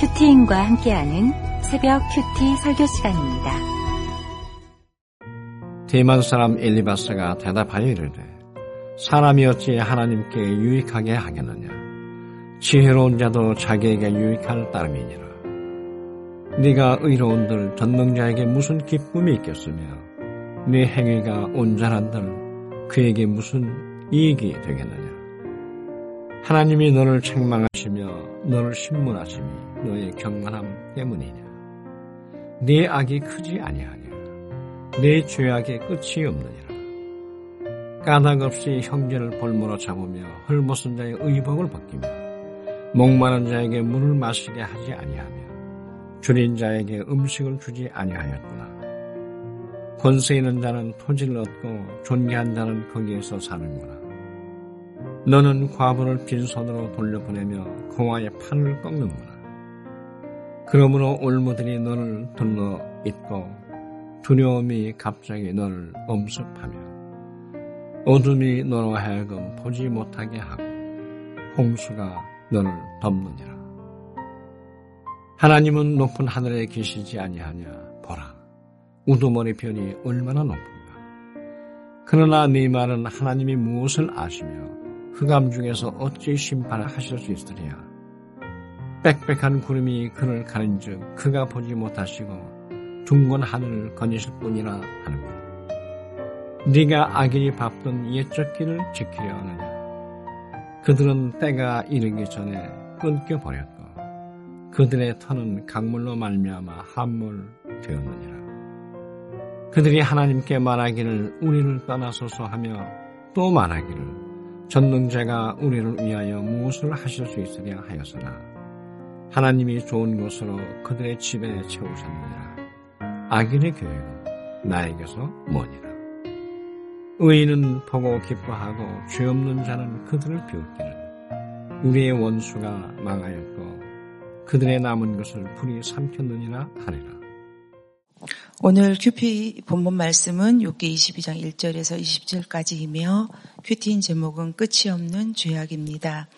큐티인과 함께하는 새벽 큐티 설교 시간입니다. 대만 사람 엘리바스가 대답하여 이르되 사람이 어찌 하나님께 유익하게 하겠느냐? 지혜로운 자도 자기에게 유익할 따름이니라. 네가 의로운들 전능자에게 무슨 기쁨이 있겠으며 네 행위가 온전한들 그에게 무슨 이익이 되겠느냐? 하나님이 너를 책망하시며 너를 신문하심이 너의 경건함 때문이냐 네 악이 크지 아니하냐 네 죄악의 끝이 없느니라 까닭 없이 형제를 볼모로 잡으며 헐벗은 자의 의복을 벗기며 목마른 자에게 물을 마시게 하지 아니하며 줄인 자에게 음식을 주지 아니하였구나. 권세 있는 자는 토지를 얻고 존귀한 자는 거기에서 사는구나. 너는 과부를 빈손으로 돌려보내며 공화의 판을 꺾는구나. 그러므로 올무들이 너를 둘러 있고 두려움이 갑자기 너를 엄습하며 어둠이 너로 하여금 보지 못하게 하고 홍수가 너를 덮느니라. 하나님은 높은 하늘에 계시지 아니하냐? 보라 우두머리 편이 얼마나 높은가? 그러나 네 말은 하나님이 무엇을 아시며 흑암 중에서 어찌 심판을 하실 수 있으랴 빽빽한 구름이 그를 가린즉 그가 보지 못하시고 둥근 하늘을 거니실 뿐이라 하는구나 네가 악인이 밟던 옛적 길을 지키려 하느냐 그들은 때가 이르기 전에 끊겨버렸고 그들의 터는 강물로 말미암아 함물 되었느니라. 그들이 하나님께 말하기를 우리를 떠나소서 하며 또 말하기를 전능자가 우리를 위하여 무엇을 하실 수 있으랴 하였으나 하나님이 좋은 것으로 그들의 집에 채우셨느니라. 악인의 계획은 나에게서 뭐니라. 의인은 보고 기뻐하고 죄 없는 자는 그들을 비웃기를 우리의 원수가 망하였고 그들의 남은 것을 불이 삼켰느니라 하리라. 오늘 QT 본문 말씀은 욥기 22장 1절에서 20절까지이며 QTin 제목은 끝이 없는 죄악입니다.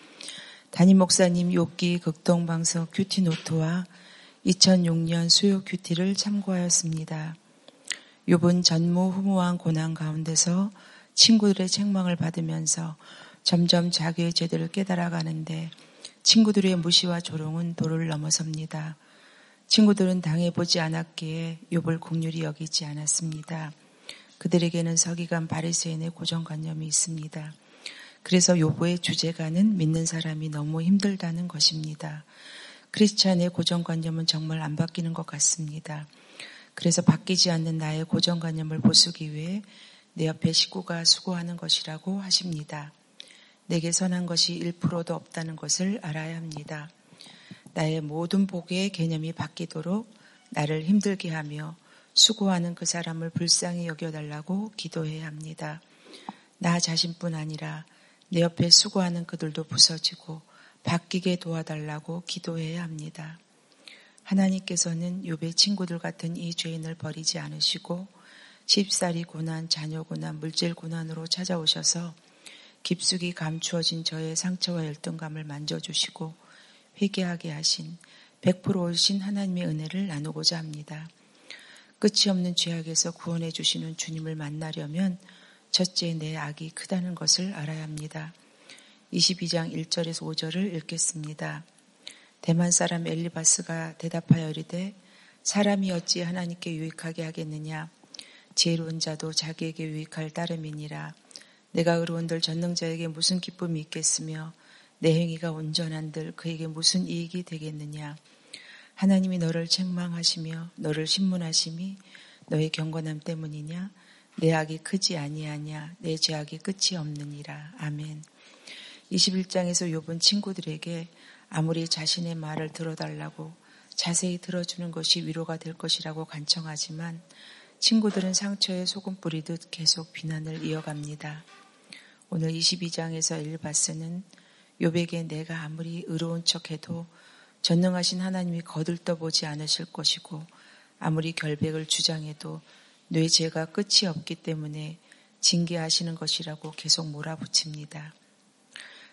담임 목사님 욥기 극동방송 QT 노트와 2006년 수요 QT를 참고하였습니다. 욥은 전무후무한 고난 가운데서 친구들의 책망을 받으면서 점점 자기의 죄들을 깨달아가는데 친구들의 무시와 조롱은 도를 넘어섭니다. 친구들은 당해보지 않았기에 욥을 공률이 여기지 않았습니다. 그들에게는 서기관 바리새인의 고정관념이 있습니다. 그래서 욥의 주제가는 믿는 사람이 너무 힘들다는 것입니다. 크리스찬의 고정관념은 정말 안 바뀌는 것 같습니다. 그래서 바뀌지 않는 나의 고정관념을 보수기 위해 내 옆에 식구가 수고하는 것이라고 하십니다. 내게 선한 것이 1%도 없다는 것을 알아야 합니다. 나의 모든 복의 개념이 바뀌도록 나를 힘들게 하며 수고하는 그 사람을 불쌍히 여겨달라고 기도해야 합니다. 나 자신뿐 아니라 내 옆에 수고하는 그들도 부서지고 바뀌게 도와달라고 기도해야 합니다. 하나님께서는 요배 친구들 같은 이 죄인을 버리지 않으시고 십살이 고난, 자녀 고난, 물질 고난으로 찾아오셔서 깊숙이 감추어진 저의 상처와 열등감을 만져주시고 회개하게 하신 100% 올신 하나님의 은혜를 나누고자 합니다. 끝이 없는 죄악에서 구원해 주시는 주님을 만나려면 첫째 내 악이 크다는 것을 알아야 합니다. 22장 1절에서 5절을 읽겠습니다. 대만 사람 엘리바스가 대답하여 이르되 사람이 어찌 하나님께 유익하게 하겠느냐 지혜로운 자도 자기에게 유익할 따름이니라 내가 의로운들 전능자에게 무슨 기쁨이 있겠으며 내 행위가 온전한들 그에게 무슨 이익이 되겠느냐. 하나님이 너를 책망하시며 너를 신문하심이 너의 경건함 때문이냐. 내 악이 크지 아니하냐. 내 죄악이 끝이 없느니라. 아멘. 21장에서 욥은 친구들에게 아무리 자신의 말을 들어달라고 자세히 들어주는 것이 위로가 될 것이라고 간청하지만 친구들은 상처에 소금 뿌리듯 계속 비난을 이어갑니다. 오늘 22장에서 일바스는 요백에 내가 아무리 의로운 척해도 전능하신 하나님이 거들떠 보지 않으실 것이고 아무리 결백을 주장해도 뇌 죄가 끝이 없기 때문에 징계하시는 것이라고 계속 몰아붙입니다.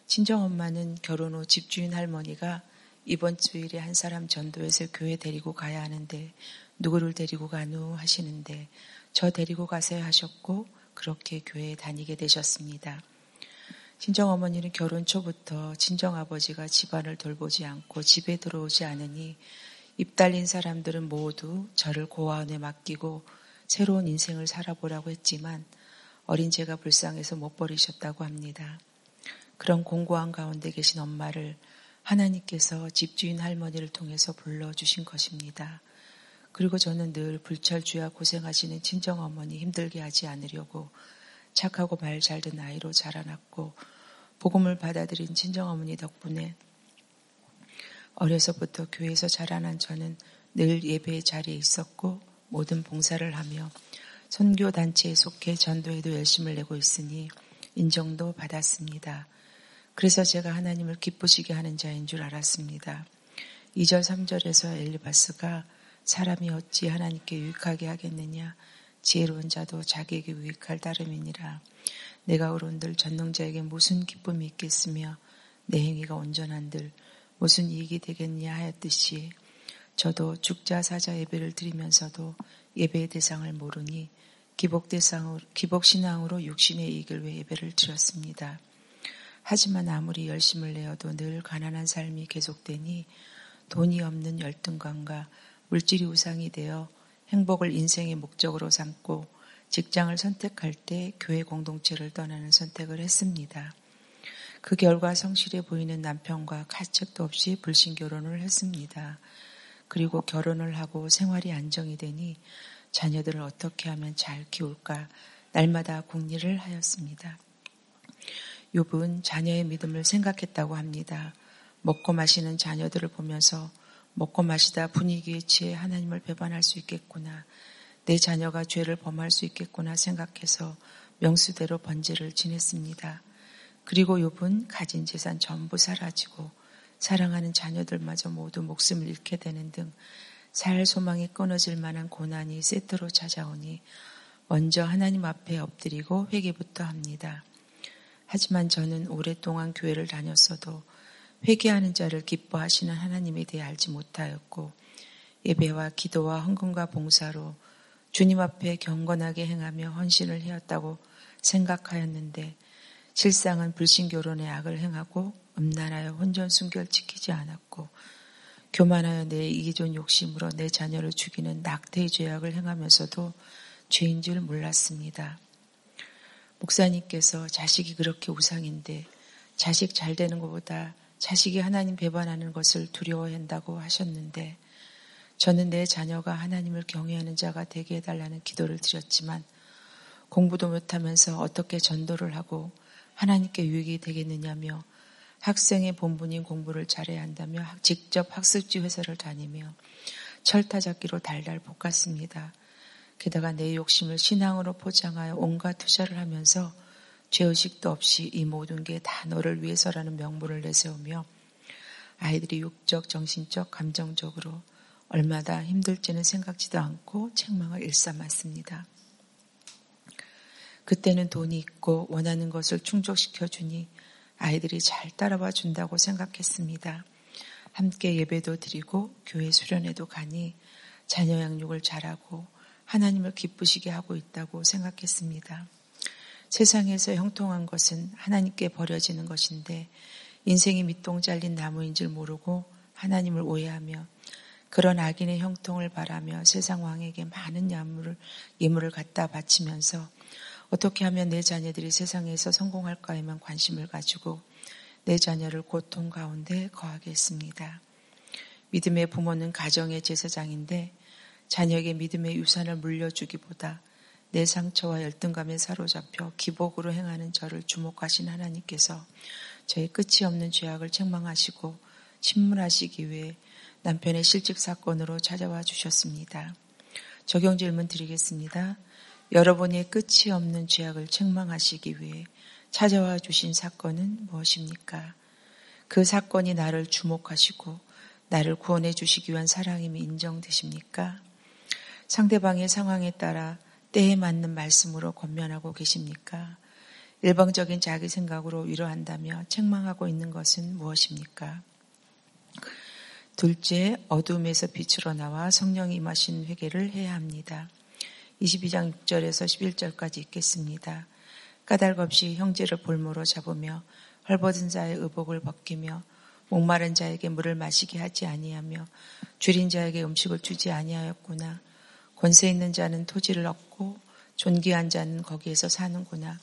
친정엄마는 결혼 후 집주인 할머니가 이번 주일에 한 사람 전도해서 교회 데리고 가야 하는데 누구를 데리고 가누 하시는데 저 데리고 가세요 하셨고 그렇게 교회에 다니게 되셨습니다. 친정어머니는 결혼 초부터 친정아버지가 집안을 돌보지 않고 집에 들어오지 않으니 입 달린 사람들은 모두 저를 고아원에 맡기고 새로운 인생을 살아보라고 했지만 어린 제가 불쌍해서 못 버리셨다고 합니다. 그런 공고한 가운데 계신 엄마를 하나님께서 집주인 할머니를 통해서 불러주신 것입니다. 그리고 저는 늘 불철주야 고생하시는 친정어머니 힘들게 하지 않으려고 착하고 말잘 듣는 아이로 자라났고 복음을 받아들인 친정어머니 덕분에 어려서부터 교회에서 자라난 저는 늘 예배의 자리에 있었고 모든 봉사를 하며 선교 단체에 속해 전도에도 열심을 내고 있으니 인정도 받았습니다. 그래서 제가 하나님을 기쁘시게 하는 자인 줄 알았습니다. 2절 3절에서 엘리바스가 사람이 어찌 하나님께 유익하게 하겠느냐 지혜로운 자도 자기에게 유익할 따름이니라 내가 어른들 전능자에게 무슨 기쁨이 있겠으며 내 행위가 온전한들 무슨 이익이 되겠냐 하였듯이 저도 죽자 사자 예배를 드리면서도 예배의 대상을 모르니 기복 대상으로 기복 신앙으로 육신의 이익을 위해 예배를 드렸습니다. 하지만 아무리 열심을 내어도 늘 가난한 삶이 계속되니 돈이 없는 열등감과 물질이 우상이 되어 행복을 인생의 목적으로 삼고 직장을 선택할 때 교회 공동체를 떠나는 선택을 했습니다. 그 결과 성실해 보이는 남편과 가책도 없이 불신 결혼을 했습니다. 그리고 결혼을 하고 생활이 안정이 되니 자녀들을 어떻게 하면 잘 키울까 날마다 궁리를 하였습니다. 욥은 자녀의 믿음을 생각했다고 합니다. 먹고 마시는 자녀들을 보면서 먹고 마시다 분위기에 취해 하나님을 배반할 수 있겠구나. 내 자녀가 죄를 범할 수 있겠구나 생각해서 명수대로 번제를 지냈습니다. 그리고 욥은 가진 재산 전부 사라지고 사랑하는 자녀들마저 모두 목숨을 잃게 되는 등 살 소망이 끊어질 만한 고난이 세트로 찾아오니 먼저 하나님 앞에 엎드리고 회개부터 합니다. 하지만 저는 오랫동안 교회를 다녔어도 회개하는 자를 기뻐하시는 하나님에 대해 알지 못하였고 예배와 기도와 헌금과 봉사로 주님 앞에 경건하게 행하며 헌신을 해왔다고 생각하였는데 실상은 불신교론의 악을 행하고 음란하여 혼전 순결 지키지 않았고 교만하여 내 이기존 욕심으로 내 자녀를 죽이는 낙태의 죄악을 행하면서도 죄인 줄 몰랐습니다. 목사님께서 자식이 그렇게 우상인데 자식 잘 되는 것보다 자식이 하나님 배반하는 것을 두려워한다고 하셨는데 저는 내 자녀가 하나님을 경외하는 자가 되게 해달라는 기도를 드렸지만 공부도 못하면서 어떻게 전도를 하고 하나님께 유익이 되겠느냐며 학생의 본분인 공부를 잘해야 한다며 직접 학습지 회사를 다니며 철타잡기로 달달 볶았습니다. 게다가 내 욕심을 신앙으로 포장하여 온갖 투자를 하면서 죄의식도 없이 이 모든 게 다 너를 위해서라는 명분을 내세우며 아이들이 육적, 정신적, 감정적으로 얼마나 힘들지는 생각지도 않고 책망을 일삼았습니다. 그때는 돈이 있고 원하는 것을 충족시켜 주니 아이들이 잘 따라와 준다고 생각했습니다. 함께 예배도 드리고 교회 수련회도 가니 자녀 양육을 잘하고 하나님을 기쁘시게 하고 있다고 생각했습니다. 세상에서 형통한 것은 하나님께 버려지는 것인데 인생이 밑동 잘린 나무인 줄 모르고 하나님을 오해하며 그런 악인의 형통을 바라며 세상 왕에게 많은 예물을, 갖다 바치면서 어떻게 하면 내 자녀들이 세상에서 성공할까에만 관심을 가지고 내 자녀를 고통 가운데 거하게 했습니다. 믿음의 부모는 가정의 제사장인데 자녀에게 믿음의 유산을 물려주기보다 내 상처와 열등감에 사로잡혀 기복으로 행하는 저를 주목하신 하나님께서 저의 끝이 없는 죄악을 책망하시고 신문하시기 위해 남편의 실직 사건으로 찾아와 주셨습니다. 적용 질문 드리겠습니다. 여러분의 끝이 없는 죄악을 책망하시기 위해 찾아와 주신 사건은 무엇입니까? 그 사건이 나를 주목하시고 나를 구원해 주시기 위한 사랑임이 인정되십니까? 상대방의 상황에 따라 때에 맞는 말씀으로 권면하고 계십니까? 일방적인 자기 생각으로 위로한다며 책망하고 있는 것은 무엇입니까? 둘째, 어둠에서 빛으로 나와 성령이 임하신 회개를 해야 합니다. 22장 6절에서 11절까지 읽겠습니다. 까닭 없이 형제를 볼모로 잡으며 헐벗은 자의 의복을 벗기며 목마른 자에게 물을 마시게 하지 아니하며 줄인 자에게 음식을 주지 아니하였구나. 권세 있는 자는 토지를 얻고 존귀한 자는 거기에서 사는구나.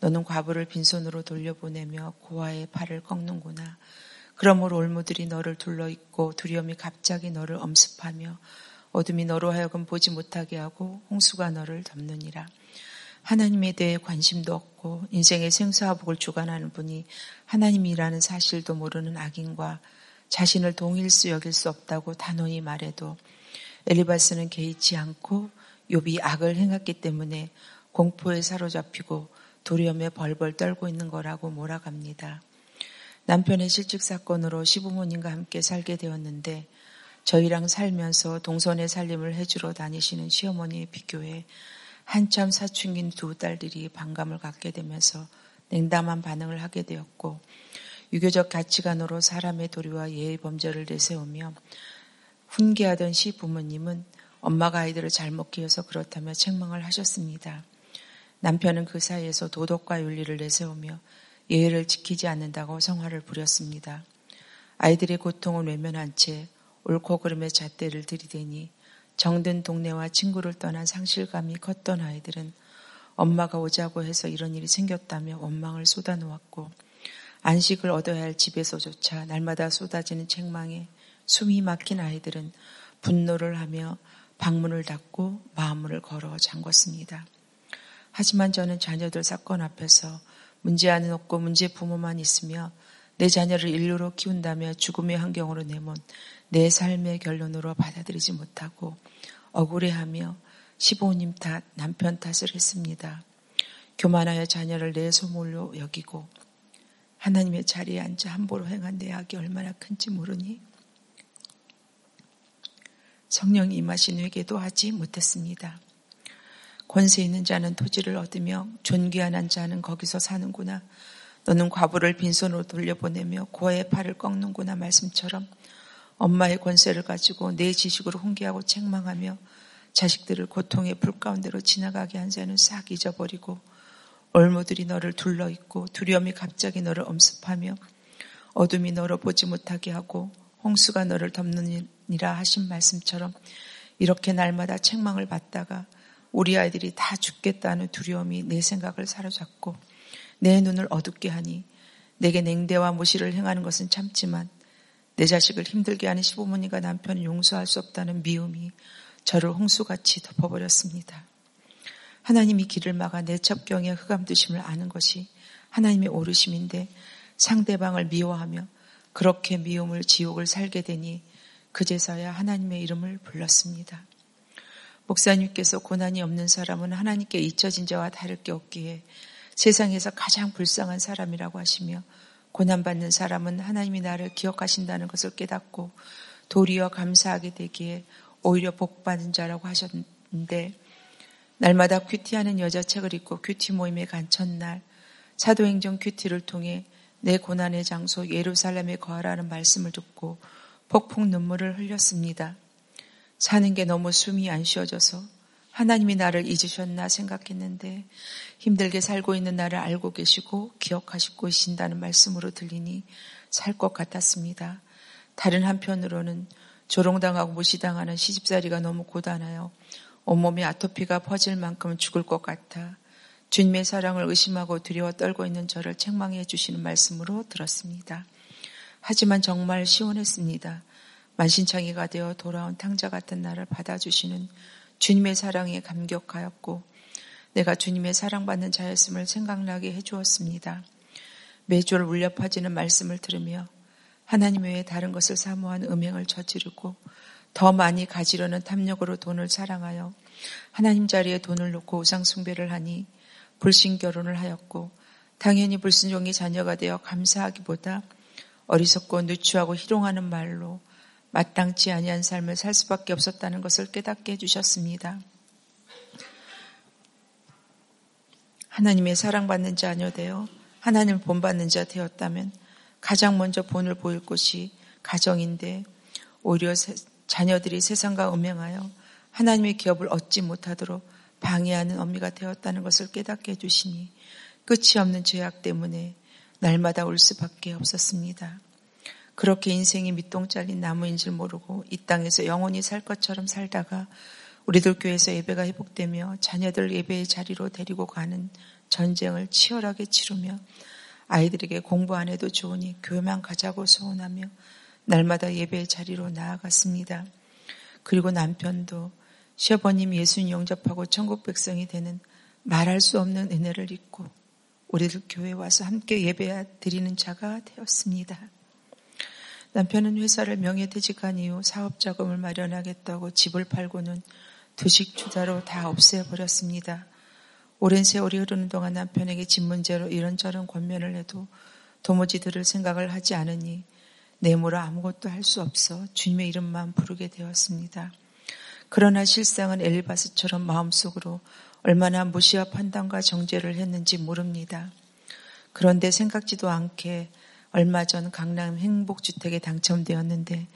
너는 과부를 빈손으로 돌려보내며 고아의 팔을 꺾는구나. 그러므로 올무들이 너를 둘러있고 두려움이 갑자기 너를 엄습하며 어둠이 너로 하여금 보지 못하게 하고 홍수가 너를 덮느니라. 하나님에 대해 관심도 없고 인생의 생사화복을 주관하는 분이 하나님이라는 사실도 모르는 악인과 자신을 동일수 여길 수 없다고 단호히 말해도 엘리바스는 개의치 않고 욥이 악을 행했기 때문에 공포에 사로잡히고 두려움에 벌벌 떨고 있는 거라고 몰아갑니다. 남편의 실직 사건으로 시부모님과 함께 살게 되었는데 저희랑 살면서 동선의 살림을 해주러 다니시는 시어머니에 비교해 한참 사춘기인 두 딸들이 반감을 갖게 되면서 냉담한 반응을 하게 되었고 유교적 가치관으로 사람의 도리와 예의 범죄를 내세우며 훈계하던 시 부모님은 엄마가 아이들을 잘못 키워서 그렇다며 책망을 하셨습니다. 남편은 그 사이에서 도덕과 윤리를 내세우며 예의를 지키지 않는다고 성화를 부렸습니다. 아이들의 고통을 외면한 채 옳고 그름의 잣대를 들이대니 정든 동네와 친구를 떠난 상실감이 컸던 아이들은 엄마가 오자고 해서 이런 일이 생겼다며 원망을 쏟아놓았고 안식을 얻어야 할 집에서조차 날마다 쏟아지는 책망에 숨이 막힌 아이들은 분노를 하며 방문을 닫고 마음을 걸어 잠궜습니다. 하지만 저는 자녀들 사건 앞에서 문제아는 없고 문제 부모만 있으며 내 자녀를 인류로 키운다며 죽음의 환경으로 내몬 내 삶의 결론으로 받아들이지 못하고 억울해하며 시부모님 탓, 남편 탓을 했습니다. 교만하여 자녀를 내 소물로 여기고 하나님의 자리에 앉아 함부로 행한 내 악이 얼마나 큰지 모르니 성령이 임하신 회개도 하지 못했습니다. 권세 있는 자는 토지를 얻으며 존귀한 한 자는 거기서 사는구나. 너는 과부를 빈손으로 돌려보내며 고아의 팔을 꺾는구나 말씀처럼 엄마의 권세를 가지고 내 지식으로 훈계하고 책망하며 자식들을 고통의 불 가운데로 지나가게 한 자는 싹 잊어버리고 올무들이 너를 둘러있고 두려움이 갑자기 너를 엄습하며 어둠이 너를 보지 못하게 하고 홍수가 너를 덮느니라 하신 말씀처럼 이렇게 날마다 책망을 받다가 우리 아이들이 다 죽겠다는 두려움이 내 생각을 사로잡고 내 눈을 어둡게 하니 내게 냉대와 무시를 행하는 것은 참지만 내 자식을 힘들게 하는 시부모님과 남편을 용서할 수 없다는 미움이 저를 홍수같이 덮어버렸습니다. 하나님이 길을 막아 내 첩경에 흑암 두심을 아는 것이 하나님의 오르심인데 상대방을 미워하며 그렇게 미움을 지옥을 살게 되니 그제서야 하나님의 이름을 불렀습니다. 목사님께서 고난이 없는 사람은 하나님께 잊혀진 자와 다를 게 없기에 세상에서 가장 불쌍한 사람이라고 하시며 고난받는 사람은 하나님이 나를 기억하신다는 것을 깨닫고 도리어 감사하게 되기에 오히려 복받은 자라고 하셨는데 날마다 큐티하는 여자 책을 읽고 큐티 모임에 간 첫날 사도행정 큐티를 통해 내 고난의 장소 예루살렘에 거하라는 말씀을 듣고 폭풍 눈물을 흘렸습니다. 사는 게 너무 숨이 안 쉬어져서 하나님이 나를 잊으셨나 생각했는데 힘들게 살고 있는 나를 알고 계시고 기억하시고 계신다는 말씀으로 들리니 살 것 같았습니다. 다른 한편으로는 조롱당하고 무시당하는 시집살이가 너무 고단하여 온몸에 아토피가 퍼질 만큼 죽을 것 같아 주님의 사랑을 의심하고 두려워 떨고 있는 저를 책망해 주시는 말씀으로 들었습니다. 하지만 정말 시원했습니다. 만신창이가 되어 돌아온 탕자 같은 나를 받아주시는 주님의 사랑에 감격하였고 내가 주님의 사랑받는 자였음을 생각나게 해주었습니다. 매주 울려 퍼지는 말씀을 들으며 하나님 외에 다른 것을 사모한 음행을 저지르고 더 많이 가지려는 탐욕으로 돈을 사랑하여 하나님 자리에 돈을 놓고 우상 숭배를 하니 불신 결혼을 하였고 당연히 불순종이 자녀가 되어 감사하기보다 어리석고 누추하고 희롱하는 말로 마땅치 아니한 삶을 살 수밖에 없었다는 것을 깨닫게 해주셨습니다. 하나님의 사랑받는 자녀 되어 하나님 본받는 자 되었다면 가장 먼저 본을 보일 곳이 가정인데 오히려 자녀들이 세상과 음행하여 하나님의 기업을 얻지 못하도록 방해하는 어미가 되었다는 것을 깨닫게 해주시니 끝이 없는 죄악 때문에 날마다 울 수밖에 없었습니다. 그렇게 인생이 밑동 잘린 나무인 줄 모르고 이 땅에서 영원히 살 것처럼 살다가 우리들 교회에서 예배가 회복되며 자녀들 예배의 자리로 데리고 가는 전쟁을 치열하게 치르며 아이들에게 공부 안 해도 좋으니 교회만 가자고 소원하며 날마다 예배의 자리로 나아갔습니다. 그리고 남편도 시어버님 예수님 영접하고 천국 백성이 되는 말할 수 없는 은혜를 잊고 우리들 교회 와서 함께 예배 드리는 자가 되었습니다. 남편은 회사를 명예퇴직한 이후 사업 자금을 마련하겠다고 집을 팔고는 두식 투자로 다 없애버렸습니다. 오랜 세월이 흐르는 동안 남편에게 집 문제로 이런저런 권면을 해도 도무지 들을 생각을 하지 않으니 내모로 아무것도 할 수 없어 주님의 이름만 부르게 되었습니다. 그러나 실상은 엘리바스처럼 마음속으로 얼마나 무시와 판단과 정죄를 했는지 모릅니다. 그런데 생각지도 않게 얼마 전 강남 행복주택에 당첨되었는데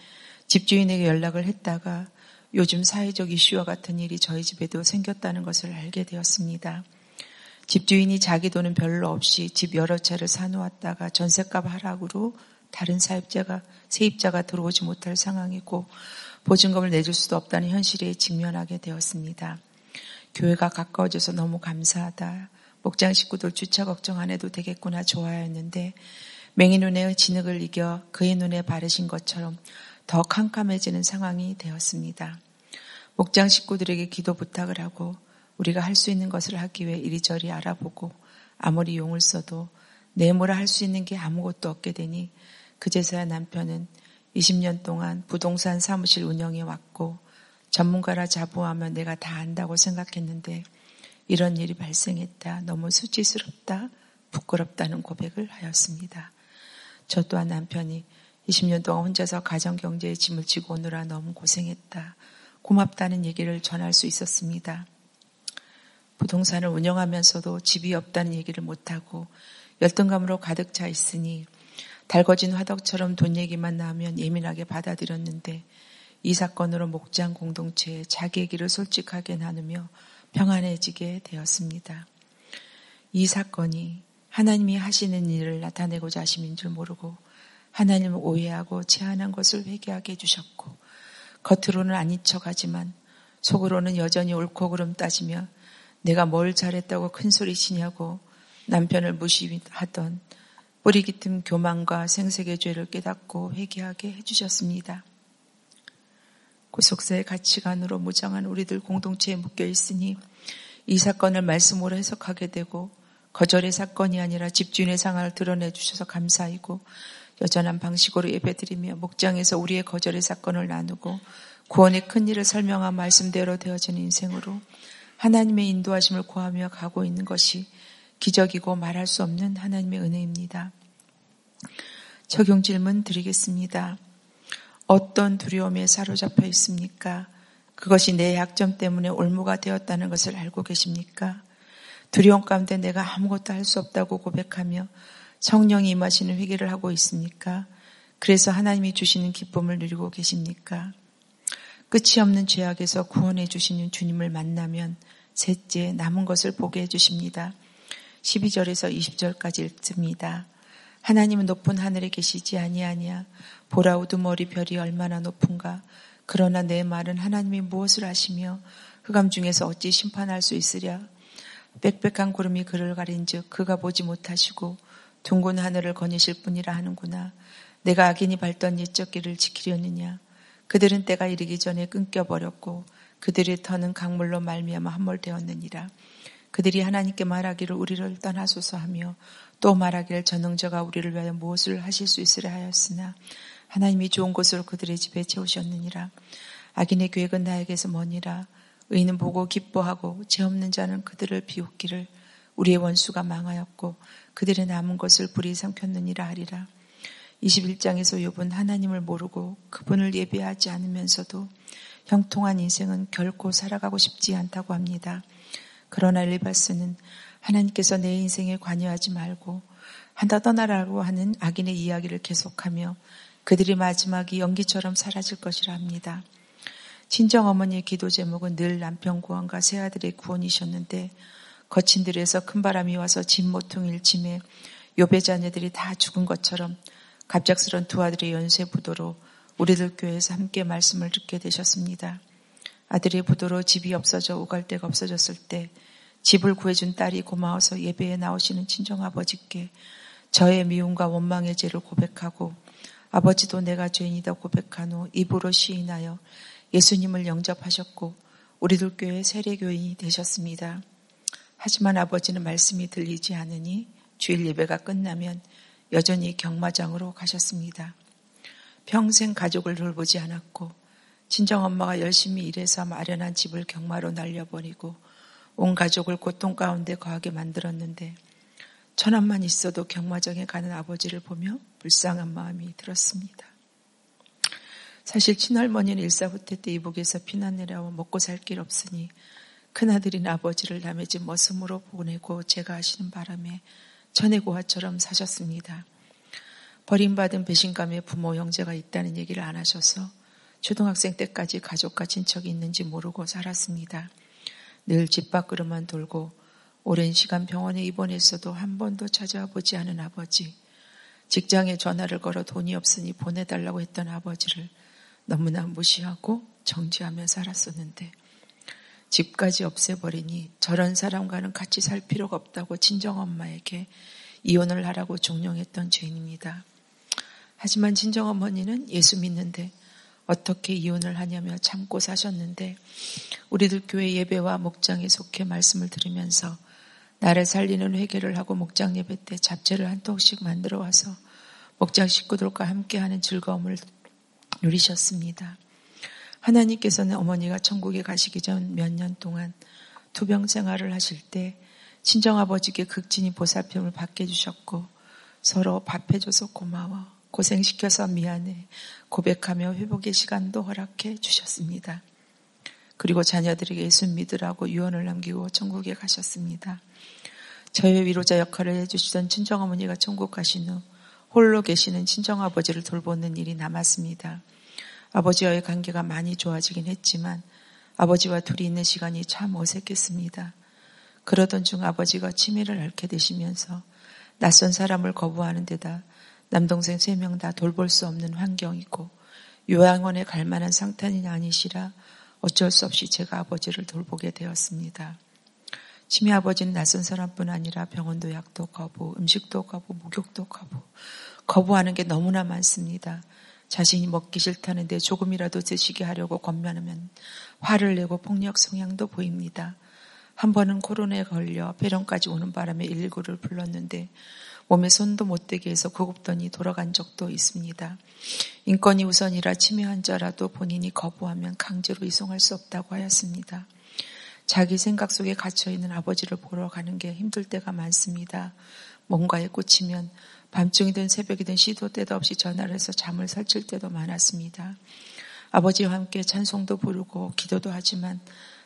집주인에게 연락을 했다가 요즘 사회적 이슈와 같은 일이 저희 집에도 생겼다는 것을 알게 되었습니다. 집주인이 자기 돈은 별로 없이 집 여러 채를 사놓았다가 전세값 하락으로 다른 사입자가 세입자가 들어오지 못할 상황이고 보증금을 내줄 수도 없다는 현실에 직면하게 되었습니다. 교회가 가까워져서 너무 감사하다. 목장 식구들 주차 걱정 안 해도 되겠구나 좋아했는데 맹인 눈의 진흙을 이겨 그의 눈에 바르신 것처럼 더 캄캄해지는 상황이 되었습니다. 목장 식구들에게 기도 부탁을 하고 우리가 할 수 있는 것을 하기 위해 이리저리 알아보고 아무리 용을 써도 내모라 할 수 있는 게 아무것도 없게 되니 그제서야 남편은 20년 동안 부동산 사무실 운영해 왔고 전문가라 자부하면 내가 다 안다고 생각했는데 이런 일이 발생했다. 너무 수치스럽다. 부끄럽다는 고백을 하였습니다. 저 또한 남편이 20년 동안 혼자서 가정 경제의 짐을 지고 오느라 너무 고생했다. 고맙다는 얘기를 전할 수 있었습니다. 부동산을 운영하면서도 집이 없다는 얘기를 못하고 열등감으로 가득 차 있으니 달궈진 화덕처럼 돈 얘기만 나오면 예민하게 받아들였는데 이 사건으로 목장 공동체에 자기 얘기를 솔직하게 나누며 평안해지게 되었습니다. 이 사건이 하나님이 하시는 일을 나타내고자 하심인 줄 모르고 하나님을 오해하고 제한한 것을 회개하게 해주셨고 겉으로는 아닌 척하지만 속으로는 여전히 옳고 그름 따지며 내가 뭘 잘했다고 큰 소리 치냐고 남편을 무시하던 뿌리 깊은 교만과 생색의 죄를 깨닫고 회개하게 해주셨습니다. 구속사의 가치관으로 무장한 우리들 공동체에 묶여 있으니 이 사건을 말씀으로 해석하게 되고 거절의 사건이 아니라 집주인의 상황을 드러내 주셔서 감사이고 여전한 방식으로 예배드리며 목장에서 우리의 거절의 사건을 나누고 구원의 큰 일을 설명한 말씀대로 되어진 인생으로 하나님의 인도하심을 구하며 가고 있는 것이 기적이고 말할 수 없는 하나님의 은혜입니다. 적용 질문 드리겠습니다. 어떤 두려움에 사로잡혀 있습니까? 그것이 내 약점 때문에 올무가 되었다는 것을 알고 계십니까? 두려움 가운데 내가 아무것도 할 수 없다고 고백하며 성령이 임하시는 회개를 하고 있습니까? 그래서 하나님이 주시는 기쁨을 누리고 계십니까? 끝이 없는 죄악에서 구원해 주시는 주님을 만나면 셋째 남은 것을 보게 해 주십니다. 12절에서 20절까지 읽습니다. 하나님은 높은 하늘에 계시지 아니하냐 보라 우두머리 별이 얼마나 높은가 그러나 내 말은 하나님이 무엇을 하시며 흑암 중에서 어찌 심판할 수 있으랴 빽빽한 구름이 그를 가린즉 그가 보지 못하시고 둥근 하늘을 거니실 뿐이라 하는구나. 내가 악인이 밟던 옛적 길을 지키려느냐. 그들은 때가 이르기 전에 끊겨버렸고 그들의 터는 강물로 말미암아 함몰되었느니라. 그들이 하나님께 말하기를 우리를 떠나소서 하며 또 말하기를 전능자가 우리를 위하여 무엇을 하실 수 있으려 하였으나 하나님이 좋은 곳으로 그들의 집에 채우셨느니라. 악인의 계획은 나에게서 머니라. 의인은 보고 기뻐하고 죄 없는 자는 그들을 비웃기를 우리의 원수가 망하였고 그들의 남은 것을 불이 삼켰느니라 하리라. 21장에서 욥은 하나님을 모르고 그분을 예배하지 않으면서도 형통한 인생은 결코 살아가고 싶지 않다고 합니다. 그러나 엘리바스는 하나님께서 내 인생에 관여하지 말고 한다 떠나라고 하는 악인의 이야기를 계속하며 그들이 마지막이 연기처럼 사라질 것이라 합니다. 친정 어머니의 기도 제목은 늘 남편 구원과 새아들의 구원이셨는데 거친 들에서 큰 바람이 와서 집 모퉁 일침에 요배 자녀들이 다 죽은 것처럼 갑작스런 두 아들의 연쇄 부도로 우리들 교회에서 함께 말씀을 듣게 되셨습니다. 아들의 부도로 집이 없어져 오갈 데가 없어졌을 때 집을 구해준 딸이 고마워서 예배에 나오시는 친정아버지께 저의 미움과 원망의 죄를 고백하고 아버지도 내가 죄인이다 고백한 후 입으로 시인하여 예수님을 영접하셨고 우리들 교회 세례교인이 되셨습니다. 하지만 아버지는 말씀이 들리지 않으니 주일 예배가 끝나면 여전히 경마장으로 가셨습니다. 평생 가족을 돌보지 않았고 친정 엄마가 열심히 일해서 마련한 집을 경마로 날려버리고 온 가족을 고통 가운데 거하게 만들었는데 천원만 있어도 경마장에 가는 아버지를 보며 불쌍한 마음이 들었습니다. 사실 친할머니는 일사부터 때 이북에서 피난 내려와 먹고 살 길 없으니 큰아들인 아버지를 남의 집 머슴으로 보내고 제가 하시는 바람에 전해고화처럼 사셨습니다. 버림받은 배신감에 부모 형제가 있다는 얘기를 안 하셔서 초등학생 때까지 가족과 친척이 있는지 모르고 살았습니다. 늘 집 밖으로만 돌고 오랜 시간 병원에 입원했어도 한 번도 찾아와 보지 않은 아버지, 직장에 전화를 걸어 돈이 없으니 보내달라고 했던 아버지를 너무나 무시하고 정지하며 살았었는데 집까지 없애버리니 저런 사람과는 같이 살 필요가 없다고 친정엄마에게 이혼을 하라고 종용했던 죄인입니다. 하지만 친정어머니는 예수 믿는데 어떻게 이혼을 하냐며 참고 사셨는데 우리들 교회 예배와 목장에 속해 말씀을 들으면서 나를 살리는 회개를 하고 목장 예배 때 잡채를 한 통씩 만들어 와서 목장 식구들과 함께하는 즐거움을 누리셨습니다. 하나님께서는 어머니가 천국에 가시기 전 몇 년 동안 투병 생활을 하실 때 친정아버지께 극진히 보살핌을 받게 해주셨고 서로 밥해줘서 고마워 고생시켜서 미안해 고백하며 회복의 시간도 허락해 주셨습니다. 그리고 자녀들에게 예수 믿으라고 유언을 남기고 천국에 가셨습니다. 저의 위로자 역할을 해주시던 친정어머니가 천국 가신 후 홀로 계시는 친정아버지를 돌보는 일이 남았습니다. 아버지와의 관계가 많이 좋아지긴 했지만 아버지와 둘이 있는 시간이 참 어색했습니다. 그러던 중 아버지가 치매를 앓게 되시면서 낯선 사람을 거부하는 데다 남동생 세 명 다 돌볼 수 없는 환경이고 요양원에 갈 만한 상태는 아니시라 어쩔 수 없이 제가 아버지를 돌보게 되었습니다. 치매 아버지는 낯선 사람뿐 아니라 병원도 약도 거부, 음식도 거부, 목욕도 거부, 거부하는 게 너무나 많습니다. 자신이 먹기 싫다는데 조금이라도 드시게 하려고 권면하면 화를 내고 폭력 성향도 보입니다. 한 번은 코로나에 걸려 폐렴까지 오는 바람에 119를 불렀는데 몸에 손도 못 대게 해서 구급더니 돌아간 적도 있습니다. 인권이 우선이라 치매 환자라도 본인이 거부하면 강제로 이송할 수 없다고 하였습니다. 자기 생각 속에 갇혀있는 아버지를 보러 가는 게 힘들 때가 많습니다. 뭔가에 꽂히면 밤중이든 새벽이든 시도 때도 없이 전화를 해서 잠을 설칠 때도 많았습니다. 아버지와 함께 찬송도 부르고 기도도 하지만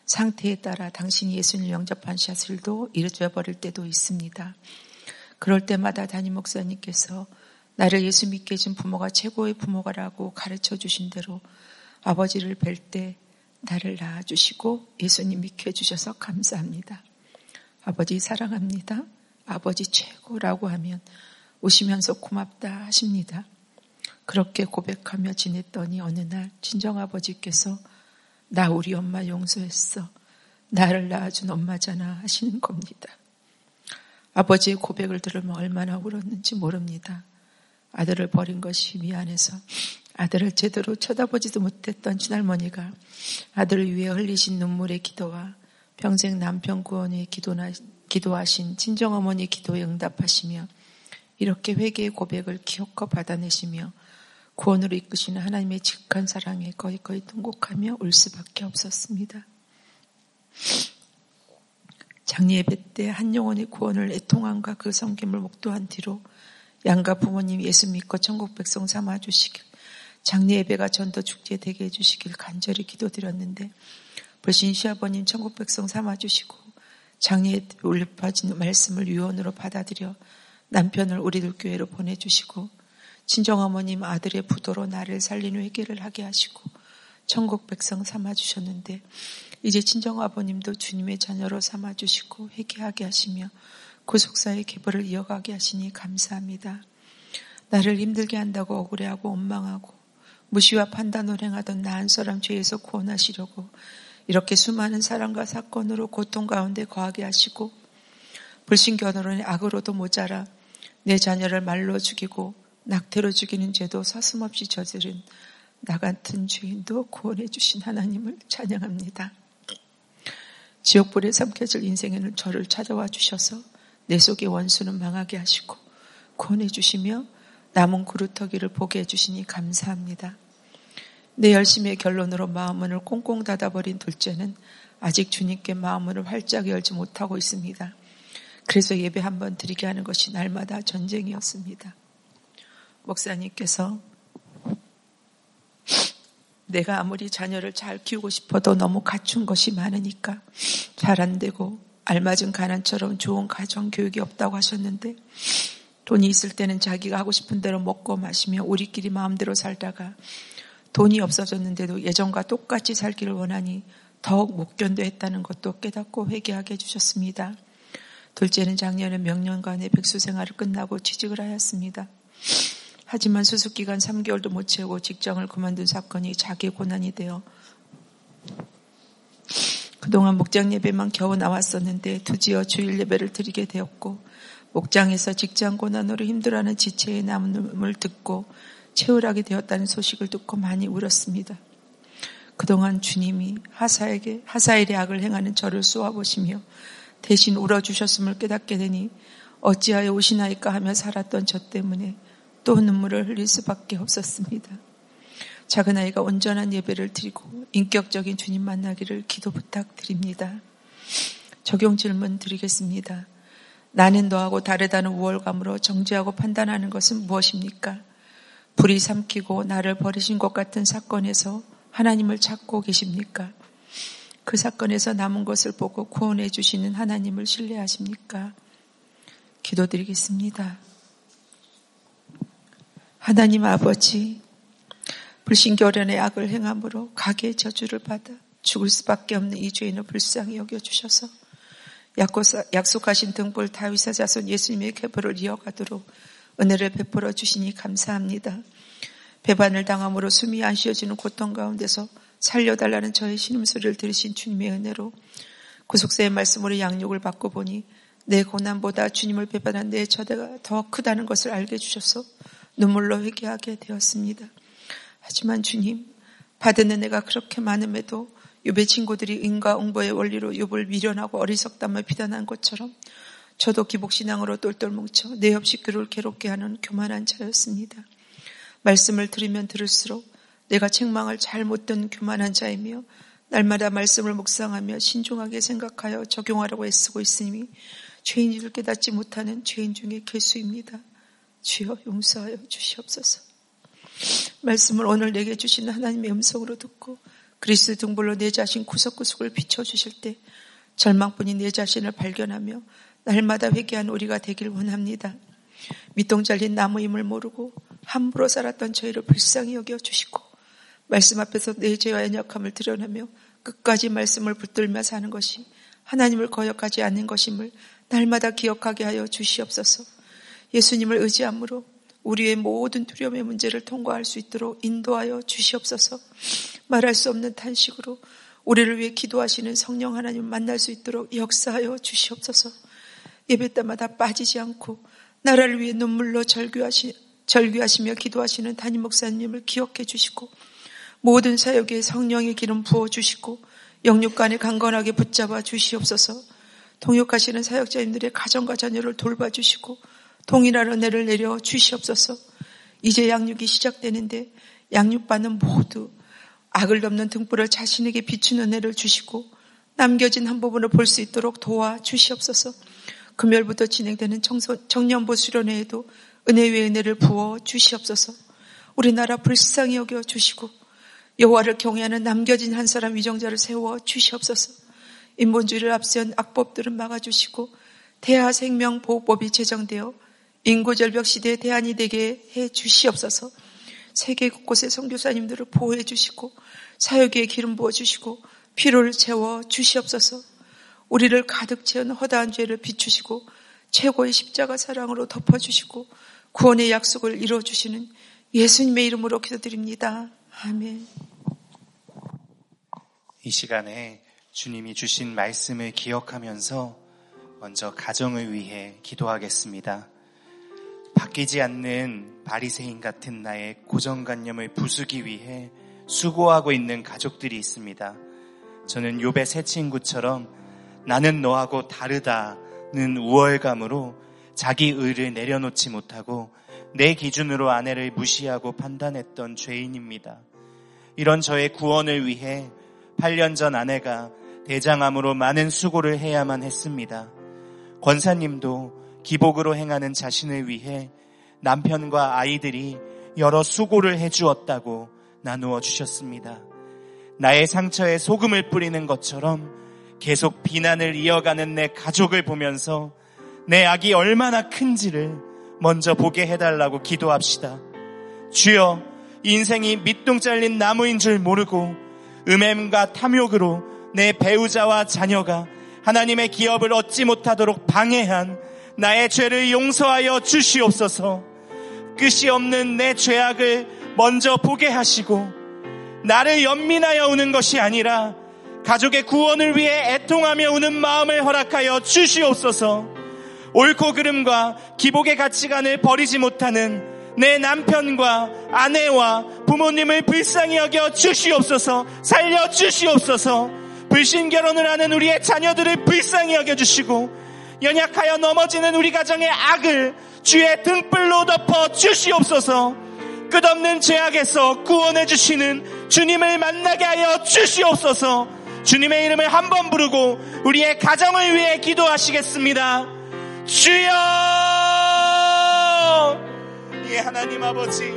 상태에 따라 당신이 예수님을 영접한 샷을도 잃어버릴 때도 있습니다. 그럴 때마다 담임 목사님께서 나를 예수 믿게 해준 부모가 최고의 부모가라고 가르쳐 주신 대로 아버지를 뵐 때 나를 낳아주시고 예수님 믿게 해주셔서 감사합니다. 아버지 사랑합니다. 아버지 최고라고 하면 오시면서 고맙다 하십니다. 그렇게 고백하며 지냈더니 어느 날 친정아버지께서 나 우리 엄마 용서했어. 나를 낳아준 엄마잖아 하시는 겁니다. 아버지의 고백을 들으면 얼마나 울었는지 모릅니다. 아들을 버린 것이 미안해서 아들을 제대로 쳐다보지도 못했던 친할머니가 아들을 위해 흘리신 눈물의 기도와 평생 남편 구원에 기도나, 기도하신 친정어머니 기도에 응답하시며 이렇게 회개의 고백을 기억과 받아내시며 구원으로 이끄시는 하나님의 직한 사랑에 거의 거의 통곡하며 울 수밖에 없었습니다. 장례 예배 때 한 영혼의 구원을 애통함과 그 성김을 목도한 뒤로 양가 부모님 예수 믿고 천국 백성 삼아 주시길 장례 예배가 전도 축제 되게 해주시길 간절히 기도드렸는데 불신 시아버님 천국 백성 삼아주시고 장례에 올려빠진 말씀을 유언으로 받아들여 남편을 우리들 교회로 보내주시고 친정어머님 아들의 부도로 나를 살린 회개를 하게 하시고 천국 백성 삼아주셨는데 이제 친정아버님도 주님의 자녀로 삼아주시고 회개하게 하시며 구속사의 계보를 이어가게 하시니 감사합니다. 나를 힘들게 한다고 억울해하고 원망하고 무시와 판단 을 행하던 나한 사람 죄에서 구원하시려고 이렇게 수많은 사랑과 사건으로 고통 가운데 거하게 하시고 불신견으로는 악으로도 모자라 내 자녀를 말로 죽이고 낙태로 죽이는 죄도 서슴없이 저지른 나 같은 주인도 구원해 주신 하나님을 찬양합니다. 지옥불에 삼켜질 인생에는 저를 찾아와 주셔서 내 속의 원수는 망하게 하시고 구원해 주시며 남은 그루터기를 보게 해주시니 감사합니다. 내 열심의 결론으로 마음문을 꽁꽁 닫아버린 둘째는 아직 주님께 마음문을 활짝 열지 못하고 있습니다. 그래서 예배 한 번 드리게 하는 것이 날마다 전쟁이었습니다. 목사님께서 내가 아무리 자녀를 잘 키우고 싶어도 너무 갖춘 것이 많으니까 잘 안 되고 알맞은 가난처럼 좋은 가정 교육이 없다고 하셨는데 돈이 있을 때는 자기가 하고 싶은 대로 먹고 마시며 우리끼리 마음대로 살다가 돈이 없어졌는데도 예전과 똑같이 살기를 원하니 더욱 못 견뎌했다는 것도 깨닫고 회개하게 해주셨습니다. 둘째는 작년에 명년간의 백수 생활을 끝나고 취직을 하였습니다. 하지만 수습 기간 3개월도 못 채우고 직장을 그만둔 사건이 자기 고난이 되어 그동안 목장 예배만 겨우 나왔었는데 드디어 주일 예배를 드리게 되었고 목장에서 직장 고난으로 힘들어하는 지체의 남음을 듣고 채울하게 되었다는 소식을 듣고 많이 울었습니다. 그동안 주님이 하사에게 하사일의 악을 행하는 저를 쏘아보시며 대신 울어주셨음을 깨닫게 되니 어찌하여 오시나이까 하며 살았던 저 때문에 또 눈물을 흘릴 수밖에 없었습니다. 작은 아이가 온전한 예배를 드리고 인격적인 주님 만나기를 기도 부탁드립니다. 적용 질문 드리겠습니다. 나는 너하고 다르다는 우월감으로 정죄하고 판단하는 것은 무엇입니까? 불이 삼키고 나를 버리신 것 같은 사건에서 하나님을 찾고 계십니까? 그 사건에서 남은 것을 보고 구원해 주시는 하나님을 신뢰하십니까? 기도드리겠습니다. 하나님 아버지, 불신교련의 악을 행함으로 가게의 저주를 받아 죽을 수밖에 없는 이 죄인을 불쌍히 여겨주셔서 약속하신 등불 다윗의 자손 예수님의 계보를 이어가도록 은혜를 베풀어 주시니 감사합니다. 배반을 당함으로 숨이 안 쉬어지는 고통 가운데서 살려달라는 저의 신음소리를 들으신 주님의 은혜로 구속사의 말씀으로 양육을 받고 보니 내 고난보다 주님을 배반한 내 저대가 더 크다는 것을 알게 해주셔서 눈물로 회개하게 되었습니다. 하지만 주님, 받은 은혜가 그렇게 많음에도 유배 친구들이 인과 웅보의 원리로 욥을 미련하고 어리석다며 비난한 것처럼 저도 기복신앙으로 똘똘 뭉쳐 내 없이 그를 괴롭게 하는 교만한 자였습니다. 말씀을 들으면 들을수록 내가 책망을 잘못 든 교만한 자이며 날마다 말씀을 묵상하며 신중하게 생각하여 적용하려고 애쓰고 있으니 죄인을 깨닫지 못하는 죄인 중의 개수입니다. 주여 용서하여 주시옵소서. 말씀을 오늘 내게 주시는 하나님의 음성으로 듣고 그리스도 등불로 내 자신 구석구석을 비춰주실 때 절망뿐인 내 자신을 발견하며 날마다 회개한 우리가 되길 원합니다. 밑동 잘린 나무임을 모르고 함부로 살았던 저희를 불쌍히 여겨 주시고 말씀 앞에서 내 죄와 연약함을 드러내며 끝까지 말씀을 붙들며 사는 것이 하나님을 거역하지 않는 것임을 날마다 기억하게 하여 주시옵소서. 예수님을 의지함으로 우리의 모든 두려움의 문제를 통과할 수 있도록 인도하여 주시옵소서. 말할 수 없는 탄식으로 우리를 위해 기도하시는 성령 하나님을 만날 수 있도록 역사하여 주시옵소서. 예배 때마다 빠지지 않고 나라를 위해 눈물로 절규하시, 절규하시며 기도하시는 담임 목사님을 기억해 주시고 모든 사역에 성령의 기름 부어 주시고 영육간에 강건하게 붙잡아 주시옵소서. 통역하시는 사역자님들의 가정과 자녀를 돌봐 주시고 동일한 은혜를 내려 주시옵소서. 이제 양육이 시작되는데 양육받는 모두 악을 덮는 등불을 자신에게 비추는 은혜를 주시고 남겨진 한 부분을 볼 수 있도록 도와 주시옵소서. 금요일부터 진행되는 청년부 수련회에도 은혜 위에 은혜를 부어 주시옵소서. 우리나라 불쌍히 여겨 주시고 여호와를 경외하는 남겨진 한 사람 위정자를 세워 주시옵소서. 인본주의를 앞세운 악법들을 막아주시고 대하생명보호법이 제정되어 인구절벽 시대에 대안이 되게 해 주시옵소서. 세계 곳곳의 선교사님들을 보호해 주시고 사역에 기름 부어 주시고 피로를 채워 주시옵소서. 우리를 가득 채운 허다한 죄를 비추시고 최고의 십자가 사랑으로 덮어 주시고 구원의 약속을 이루어 주시는 예수님의 이름으로 기도드립니다. 아멘. 이 시간에 주님이 주신 말씀을 기억하면서 먼저 가정을 위해 기도하겠습니다. 바뀌지 않는 바리새인 같은 나의 고정관념을 부수기 위해 수고하고 있는 가족들이 있습니다. 저는 요배 새 친구처럼 나는 너하고 다르다는 우월감으로 자기 의를 내려놓지 못하고 내 기준으로 아내를 무시하고 판단했던 죄인입니다. 이런 저의 구원을 위해 8년 전 아내가 대장암으로 많은 수고를 해야만 했습니다. 권사님도 기복으로 행하는 자신을 위해 남편과 아이들이 여러 수고를 해주었다고 나누어 주셨습니다. 나의 상처에 소금을 뿌리는 것처럼 계속 비난을 이어가는 내 가족을 보면서 내 악이 얼마나 큰지를 먼저 보게 해달라고 기도합시다. 주여, 인생이 밑동 잘린 나무인 줄 모르고 음행과 탐욕으로 내 배우자와 자녀가 하나님의 기업을 얻지 못하도록 방해한 나의 죄를 용서하여 주시옵소서. 끝이 없는 내 죄악을 먼저 보게 하시고 나를 연민하여 우는 것이 아니라 가족의 구원을 위해 애통하며 우는 마음을 허락하여 주시옵소서. 옳고 그름과 기복의 가치관을 버리지 못하는 내 남편과 아내와 부모님을 불쌍히 여겨 주시옵소서. 살려 주시옵소서. 불신 결혼을 하는 우리의 자녀들을 불쌍히 여겨 주시고 연약하여 넘어지는 우리 가정의 악을 주의 등불로 덮어 주시옵소서. 끝없는 죄악에서 구원해 주시는 주님을 만나게 하여 주시옵소서. 주님의 이름을 한 번 부르고 우리의 가정을 위해 기도하시겠습니다. 주여! 예, 하나님 아버지,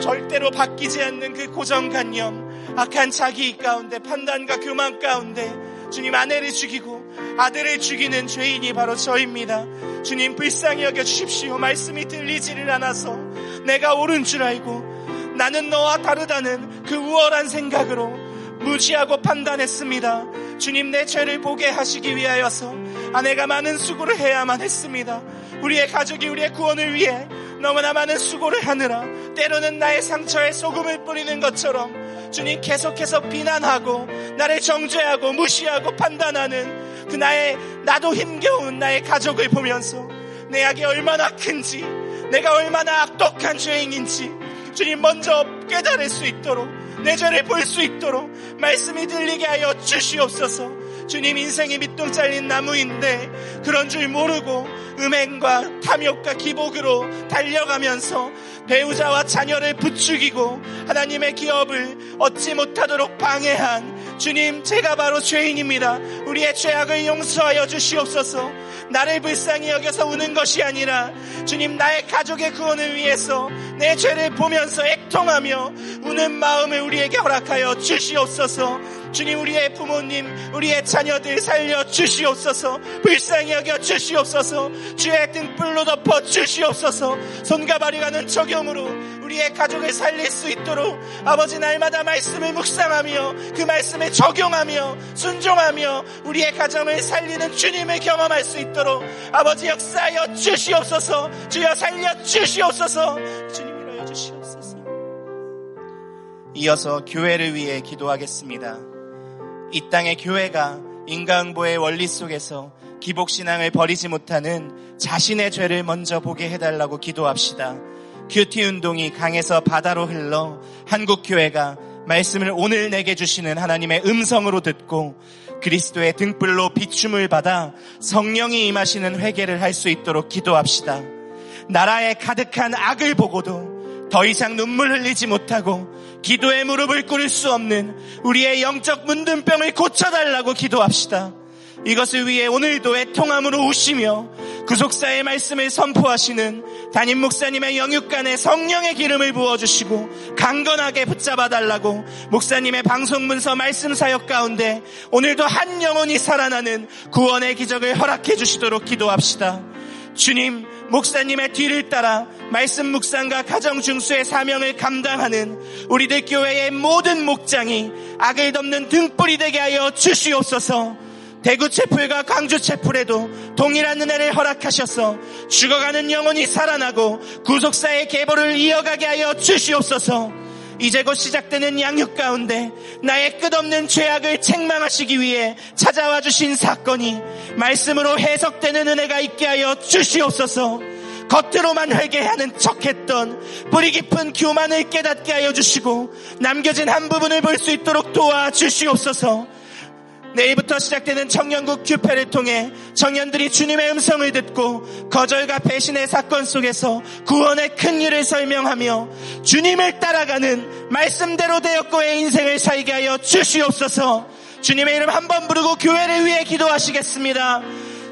절대로 바뀌지 않는 그 고정관념, 악한 자기 가운데, 판단과 교만 가운데, 주님 아내를 죽이고 아들을 죽이는 죄인이 바로 저입니다. 주님 불쌍히 여겨 주십시오. 말씀이 들리지를 않아서 내가 옳은 줄 알고 나는 너와 다르다는 그 우월한 생각으로 무지하고 판단했습니다. 주님 내 죄를 보게 하시기 위하여서 아내가 많은 수고를 해야만 했습니다. 우리의 가족이 우리의 구원을 위해 너무나 많은 수고를 하느라 때로는 나의 상처에 소금을 뿌리는 것처럼 주님 계속해서 비난하고 나를 정죄하고 무시하고 판단하는 그 나의 나도 힘겨운 나의 가족을 보면서 내 악이 얼마나 큰지 내가 얼마나 악독한 죄인인지 주님 먼저 깨달을 수 있도록 내 죄를 볼 수 있도록 말씀이 들리게 하여 주시옵소서. 주님 인생이 밑동 잘린 나무인데 그런 줄 모르고 음행과 탐욕과 기복으로 달려가면서 배우자와 자녀를 부추기고 하나님의 기업을 얻지 못하도록 방해한 주님 제가 바로 죄인입니다. 우리의 죄악을 용서하여 주시옵소서. 나를 불쌍히 여겨서 우는 것이 아니라 주님 나의 가족의 구원을 위해서 내 죄를 보면서 애통하며 우는 마음을 우리에게 허락하여 주시옵소서. 주님 우리의 부모님 우리의 자녀들 살려 주시옵소서. 불쌍히 여겨 주시옵소서. 주의 등불로 덮어 주시옵소서. 손과 발이 가는 적용으로 우리의 가족을 살릴 수 있도록 아버지 날마다 말씀을 묵상하며 그 말씀에 적용하며 순종하며 우리의 가정을 살리는 주님을 경험할 수 있도록 아버지 역사하여 주시옵소서 주여 살려 주시옵소서 주님 이하여 주시옵소서 이어서 교회를 위해 기도하겠습니다. 이 땅의 교회가 인간보의 원리 속에서 기복신앙을 버리지 못하는 자신의 죄를 먼저 보게 해달라고 기도합시다. 큐티 운동이 강에서 바다로 흘러 한국 교회가 말씀을 오늘 내게 주시는 하나님의 음성으로 듣고 그리스도의 등불로 비춤을 받아 성령이 임하시는 회개를 할 수 있도록 기도합시다. 나라에 가득한 악을 보고도 더 이상 눈물 흘리지 못하고 기도의 무릎을 꿇을 수 없는 우리의 영적 문둥병을 고쳐달라고 기도합시다. 이것을 위해 오늘도 애통함으로 우시며 구속사의 말씀을 선포하시는 담임 목사님의 영육간에 성령의 기름을 부어주시고 강건하게 붙잡아 달라고 목사님의 방송문서 말씀 사역 가운데 오늘도 한 영혼이 살아나는 구원의 기적을 허락해 주시도록 기도합시다. 주님, 목사님의 뒤를 따라 말씀 묵상과 가정 중수의 사명을 감당하는 우리들 교회의 모든 목장이 악을 덮는 등불이 되게 하여 주시옵소서. 대구 채플과 광주 채플에도 동일한 은혜를 허락하셔서 죽어가는 영혼이 살아나고 구속사의 계보를 이어가게 하여 주시옵소서. 이제 곧 시작되는 양육 가운데 나의 끝없는 죄악을 책망하시기 위해 찾아와 주신 사건이 말씀으로 해석되는 은혜가 있게 하여 주시옵소서. 겉으로만 회개하는 척했던 뿌리 깊은 교만을 깨닫게 하여 주시고 남겨진 한 부분을 볼 수 있도록 도와 주시옵소서. 내일부터 시작되는 청년국 규패를 통해 청년들이 주님의 음성을 듣고 거절과 배신의 사건 속에서 구원의 큰 일을 설명하며 주님을 따라가는 말씀대로 되었고의 인생을 살게 하여 주시옵소서 주님의 이름 한 번 부르고 교회를 위해 기도하시겠습니다.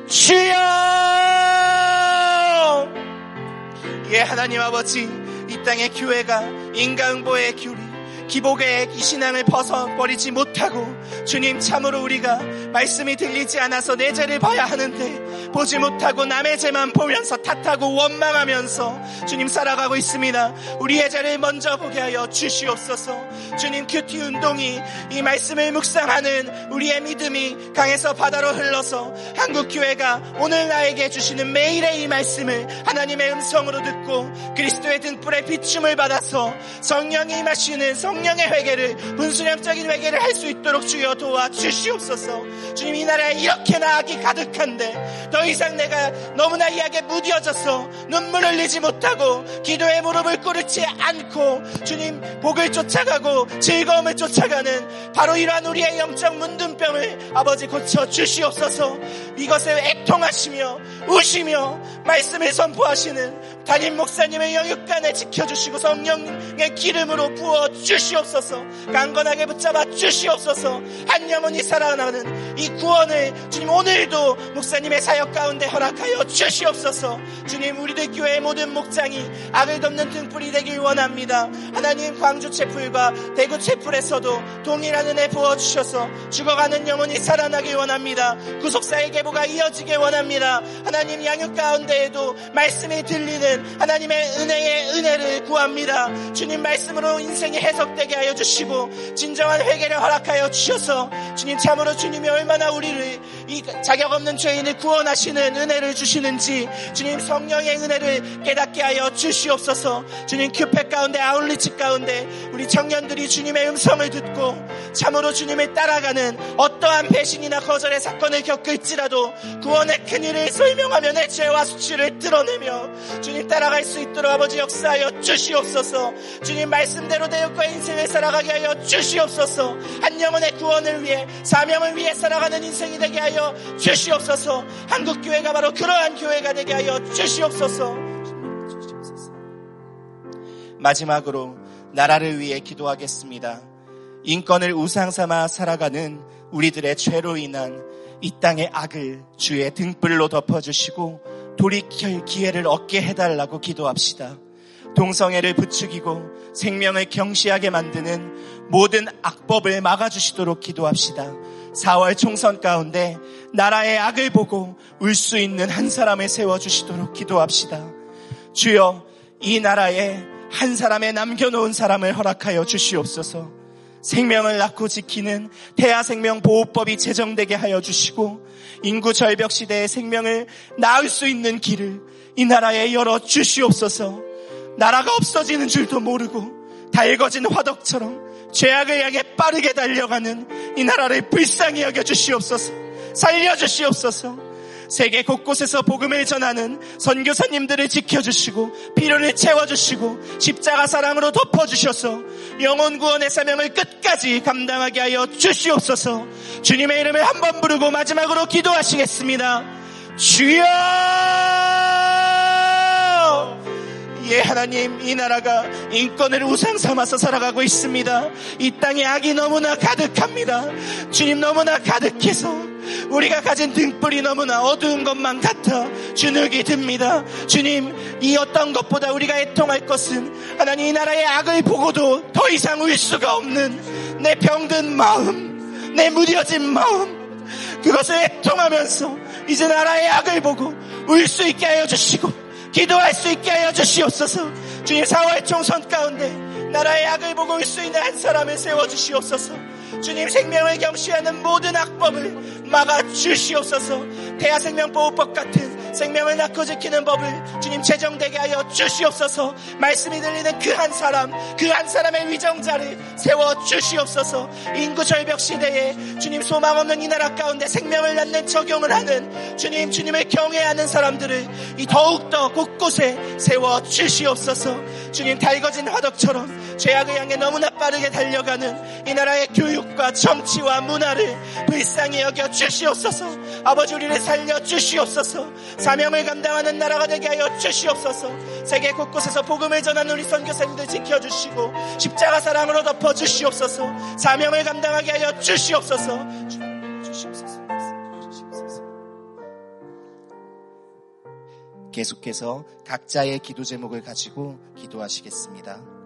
주여! 예, 하나님 아버지, 이 땅의 교회가 인간보의 교리, 기복의 이 신앙을 벗어버리지 못하고 주님 참으로 우리가 말씀이 들리지 않아서 내 죄를 봐야 하는데 보지 못하고 남의 죄만 보면서 탓하고 원망하면서 주님 살아가고 있습니다. 우리의 죄를 먼저 보게 하여 주시옵소서. 주님 큐티 운동이 이 말씀을 묵상하는 우리의 믿음이 강에서 바다로 흘러서 한국 교회가 오늘 나에게 주시는 매일의 이 말씀을 하나님의 음성으로 듣고 그리스도의 등불에 비춤을 받아서 성령이 성 성령의 회개를 분수령적인 회개를 할 수 있도록 주여 도와 주시옵소서. 주님 이 나라에 이렇게나 악이 가득한데 더 이상 내가 너무나 이 악에 무뎌져서 눈물 흘리지 못하고 기도의 무릎을 꿇지 않고 주님 복을 쫓아가고 즐거움을 쫓아가는 바로 이러한 우리의 영적 문둥병을 아버지 고쳐 주시옵소서. 이것에 애통하시며 우시며 말씀을 선포하시는 담임 목사님의 영육간에 지켜주시고 성령의 기름으로 부어 주시옵소서. 강건하게 붙잡아 주시옵소서. 한 영혼이 살아나는 이 구원을 주님 오늘도 목사님의 사역 가운데 허락하여 주시옵소서. 주님 우리들 교회의 모든 목장이 악을 덮는 등불이 되길 원합니다. 하나님 광주 채플과 대구 채플에서도 동일한 은혜 부어주셔서 죽어가는 영혼이 살아나길 원합니다. 구속사의 계보가 이어지길 원합니다. 하나님 양육 가운데에도 말씀이 들리는 하나님의 은혜의 은혜를 구합니다. 주님 말씀으로 인생이 해석되 되게 하여 주시고 진정한 회개를 허락하여 주셔서 주님 참으로 주님이 얼마나 우리를 이 자격 없는 죄인을 구원하시는 은혜를 주시는지 주님 성령의 은혜를 깨닫게 하여 주시옵소서. 주님 큐팩 가운데 아울리치 가운데 우리 청년들이 주님의 음성을 듣고 참으로 주님을 따라가는 어떠한 배신이나 거절의 사건을 겪을지라도 구원의 큰 일을 설명하며 내 죄와 수치를 드러내며 주님 따라갈 수 있도록 아버지 역사하여 주시옵소서. 주님 말씀대로 되었고 인생을 살아가게 하여 주시옵소서. 한 영혼의 구원을 위해 사명을 위해 살아가는 인생이 되게 하여 주시옵소서 한국 교회가 바로 그러한 교회가 되게 하여 주시옵소서 마지막으로 나라를 위해 기도하겠습니다. 인권을 우상 삼아 살아가는 우리들의 죄로 인한 이 땅의 악을 주의 등불로 덮어주시고 돌이킬 기회를 얻게 해달라고 기도합시다. 동성애를 부추기고 생명을 경시하게 만드는 모든 악법을 막아주시도록 기도합시다. 4월 총선 가운데 나라의 악을 보고 울 수 있는 한 사람을 세워주시도록 기도합시다. 주여 이 나라에 한 사람의 남겨놓은 사람을 허락하여 주시옵소서. 생명을 낳고 지키는 태아생명보호법이 제정되게 하여 주시고 인구 절벽 시대의 생명을 낳을 수 있는 길을 이 나라에 열어 주시옵소서. 나라가 없어지는 줄도 모르고 달궈진 화덕처럼 죄악을 향해 빠르게 달려가는 이 나라를 불쌍히 여겨 주시옵소서. 살려 주시옵소서. 세계 곳곳에서 복음을 전하는 선교사님들을 지켜주시고 필요를 채워주시고 십자가 사랑으로 덮어주셔서 영혼 구원의 사명을 끝까지 감당하게 하여 주시옵소서 주님의 이름을 한번 부르고 마지막으로 기도하시겠습니다. 주여! 예, 하나님, 이 나라가 인권을 우상 삼아서 살아가고 있습니다. 이 땅에 악이 너무나 가득합니다. 주님 너무나 가득해서 우리가 가진 등불이 너무나 어두운 것만 같아 주눅이 듭니다. 주님, 이 어떤 것보다 우리가 애통할 것은 하나님 이 나라의 악을 보고도 더 이상 울 수가 없는 내 병든 마음, 내 무뎌진 마음, 그것을 애통하면서 이제 나라의 악을 보고 울 수 있게 하여 주시고 기도할 수 있게 하여 주시옵소서. 주님 4월 총선 가운데 나라의 악을 보고 올 수 있는 한 사람을 세워 주시옵소서. 주님 생명을 경시하는 모든 악법을 막아 주시옵소서. 대하생명보호법 같은 생명을 낳고 지키는 법을 주님 제정되게 하여 주시옵소서. 말씀이 들리는 그 한 사람, 그 한 사람의 위정자를 세워 주시옵소서. 인구 절벽 시대에 주님 소망 없는 이 나라 가운데 생명을 낳는 적용을 하는 주님, 주님을 경외하는 사람들을 이 더욱더 곳곳에 세워 주시옵소서. 주님 달궈진 화덕처럼 죄악을 향해 너무나 빠르게 달려가는 이 나라의 교육과 정치와 문화를 불쌍히 여겨 주 시옵소서. 아버지 우리를 살려 주시옵소서. 사명을 감당하는 나라가 되게 하여 주시옵소서. 세계 곳곳에서 복음을 전하는 우리 선교사님들 지켜주시고 십자가 사랑으로 덮어 주시옵소서. 사명을 감당하게 하여 주시옵소서. 주시옵소서. 주시옵소서. 계속해서 각자의 기도 제목을 가지고 기도하시겠습니다.